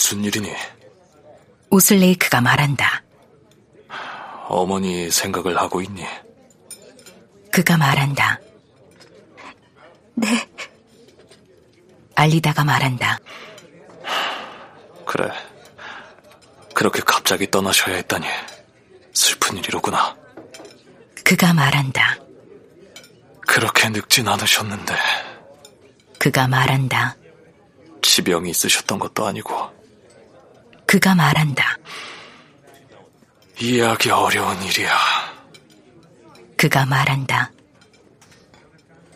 무슨 일이니? 오슬레이크가 말한다. 어머니 생각을 하고 있니? 그가 말한다. 네. 알리다가 말한다. 그래. 그렇게 갑자기 떠나셔야 했다니. 슬픈 일이로구나. 그가 말한다. 그렇게 늙진 않으셨는데. 그가 말한다. 지병이 있으셨던 것도 아니고. 그가 말한다. 이해하기 어려운 일이야. 그가 말한다.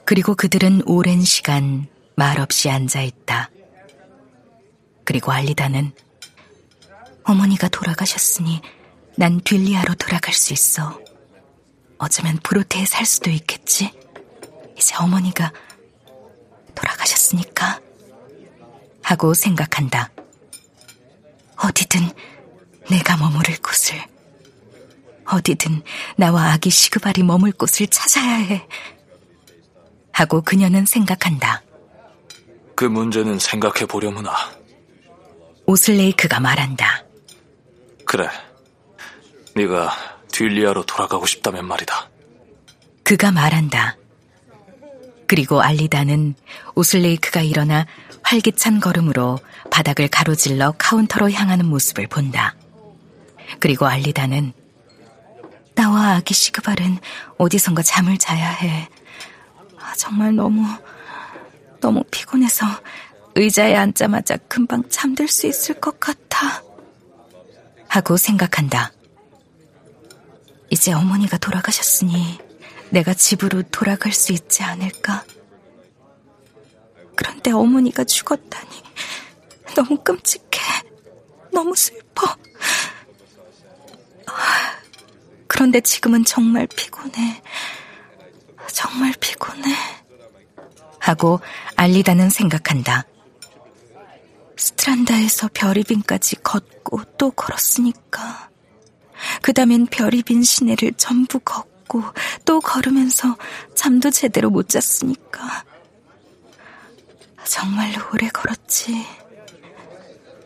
그리고 그들은 오랜 시간 말없이 앉아 있다. 그리고 알리다는 어머니가 돌아가셨으니 난 딜리아로 돌아갈 수 있어. 어쩌면 브로테에 살 수도 있겠지. 이제 어머니가 돌아가셨으니까. 하고 생각한다. 어디든 내가 머무를 곳을. 어디든 나와 아기 시그발이 머물 곳을 찾아야 해. 하고 그녀는 생각한다. 그 문제는 생각해 보려무나. 오슬레이크가 말한다. 그래. 네가 딜리아로 돌아가고 싶다면 말이다. 그가 말한다. 그리고 알리다는 오슬레이크가 일어나 활기찬 걸음으로 바닥을 가로질러 카운터로 향하는 모습을 본다. 그리고 알리다는 나와 아기 시그발은 어디선가 잠을 자야 해. 아, 정말 너무, 너무 피곤해서 의자에 앉자마자 금방 잠들 수 있을 것 같아. 하고 생각한다. 이제 어머니가 돌아가셨으니 내가 집으로 돌아갈 수 있지 않을까? 그런데 어머니가 죽었다니 너무 끔찍해. 너무 슬퍼. 그런데 지금은 정말 피곤해. 정말 피곤해. 하고 알리다는 생각한다. 스트란다에서 별이빈까지 걷고 또 걸었으니까. 그 다음엔 별이빈 시내를 전부 걷고 또 걸으면서 잠도 제대로 못 잤으니까. 정말로 오래 걸었지.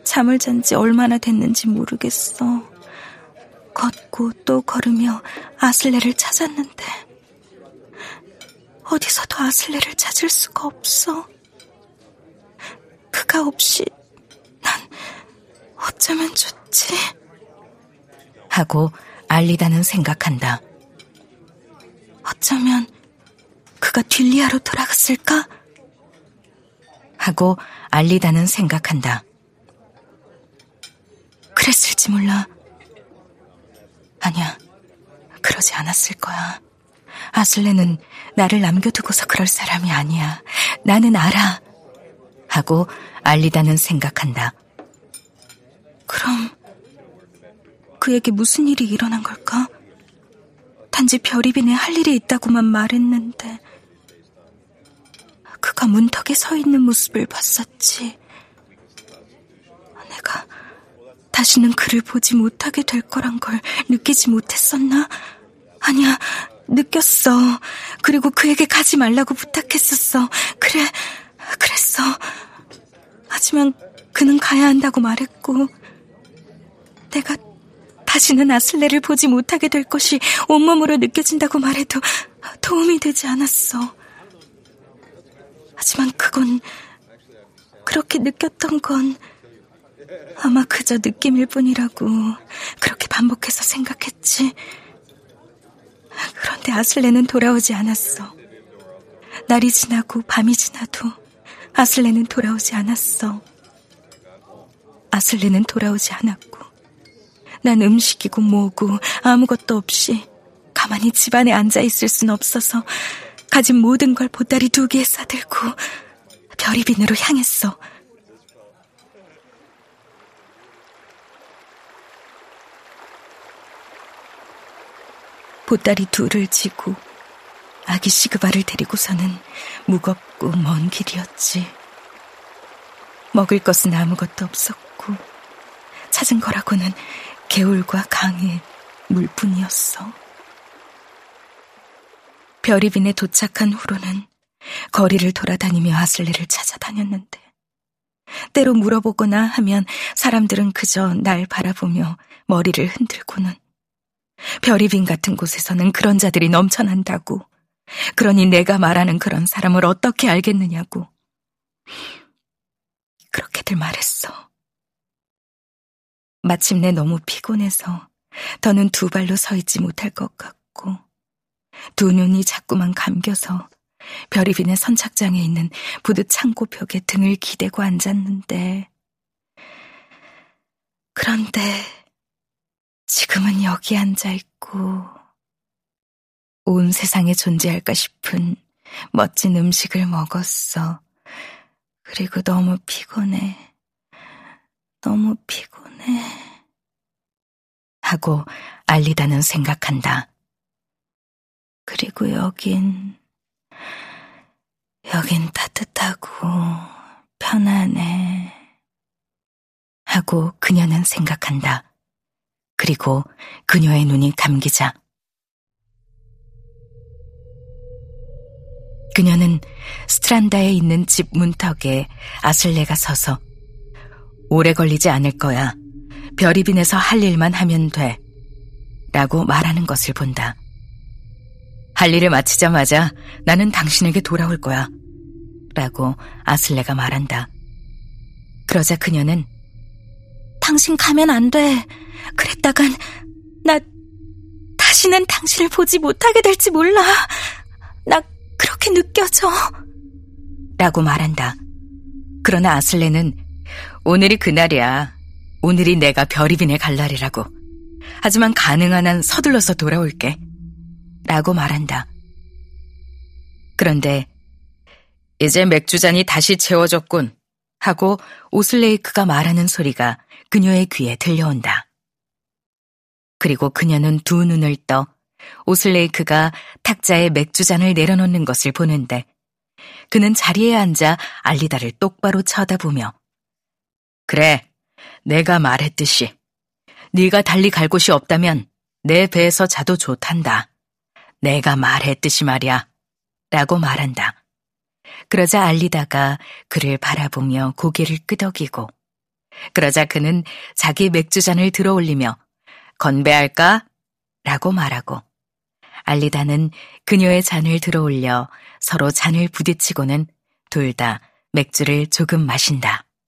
잠을 잔 지 얼마나 됐는지 모르겠어. 걷고 또 걸으며 아슬레를 찾았는데 어디서도 아슬레를 찾을 수가 없어. 그가 없이 난 어쩌면 좋지? 하고 알리다는 생각한다. 어쩌면 그가 딜리아로 돌아갔을까? 하고 알리다는 생각한다. 그랬을지 몰라. 아니야. 그러지 않았을 거야. 아슬레는 나를 남겨두고서 그럴 사람이 아니야. 나는 알아. 하고 알리다는 생각한다. 그럼 그에게 무슨 일이 일어난 걸까? 단지 별이빈에 할 일이 있다고만 말했는데 그가 문턱에 서 있는 모습을 봤었지. 내가 다시는 그를 보지 못하게 될 거란 걸 느끼지 못했었나? 아니야, 느꼈어. 그리고 그에게 가지 말라고 부탁했었어. 그래, 그랬어. 하지만 그는 가야 한다고 말했고, 내가 다시는 아슬레를 보지 못하게 될 것이 온몸으로 느껴진다고 말해도 도움이 되지 않았어. 하지만 그건, 그렇게 느꼈던 건 아마 그저 느낌일 뿐이라고 그렇게 반복해서 생각했지. 그런데 아슬레는 돌아오지 않았어. 날이 지나고 밤이 지나도 아슬레는 돌아오지 않았어. 아슬레는 돌아오지 않았고, 난 음식이고 뭐고 아무것도 없이 가만히 집안에 앉아 있을 순 없어서 가진 모든 걸 보따리 두 개에 싸들고 별이 빈으로 향했어. 보따리 둘을 지고 아기 시그바를 데리고서는 무겁고 먼 길이었지. 먹을 것은 아무것도 없었고 찾은 거라고는 개울과 강의 물뿐이었어. 별이빈에 도착한 후로는 거리를 돌아다니며 아슬레를 찾아다녔는데 때로 물어보거나 하면 사람들은 그저 날 바라보며 머리를 흔들고는 별이빈 같은 곳에서는 그런 자들이 넘쳐난다고. 그러니 내가 말하는 그런 사람을 어떻게 알겠느냐고. 그렇게들 말했어. 마침내 너무 피곤해서 더는 두 발로 서 있지 못할 것 같고 두 눈이 자꾸만 감겨서 별이빈의 선착장에 있는 부드 창고 벽에 등을 기대고 앉았는데 그런데 지금은 여기 앉아 있고 온 세상에 존재할까 싶은 멋진 음식을 먹었어. 그리고 너무 피곤해. 너무 피곤해. 하고 알리다는 생각한다. 그리고 여긴, 여긴 따뜻하고 편안해. 하고 그녀는 생각한다. 그리고 그녀의 눈이 감기자 그녀는 스트란다에 있는 집 문턱에 아슬레가 서서 오래 걸리지 않을 거야. 별이 빈에서 할 일만 하면 돼. 라고 말하는 것을 본다. 할 일을 마치자마자 나는 당신에게 돌아올 거야. 라고 아슬레가 말한다. 그러자 그녀는 당신 가면 안 돼. 그랬다간 나 다시는 당신을 보지 못하게 될지 몰라. 나 그렇게 느껴져. 라고 말한다. 그러나 아슬레는 오늘이 그날이야. 오늘이 내가 별이빈에 갈 날이라고. 하지만 가능한 한 서둘러서 돌아올게. 라고 말한다. 그런데 이제 맥주잔이 다시 채워졌군. 하고 오슬레이크가 말하는 소리가 그녀의 귀에 들려온다. 그리고 그녀는 두 눈을 떠 오슬레이크가 탁자에 맥주잔을 내려놓는 것을 보는데 그는 자리에 앉아 알리다를 똑바로 쳐다보며 그래, 내가 말했듯이 네가 달리 갈 곳이 없다면 내 배에서 자도 좋단다. 내가 말했듯이 말이야. 라고 말한다. 그러자 알리다가 그를 바라보며 고개를 끄덕이고 그러자 그는 자기 맥주잔을 들어 올리며 건배할까? 라고 말하고 알리다는 그녀의 잔을 들어 올려 서로 잔을 부딪히고는 둘 다 맥주를 조금 마신다.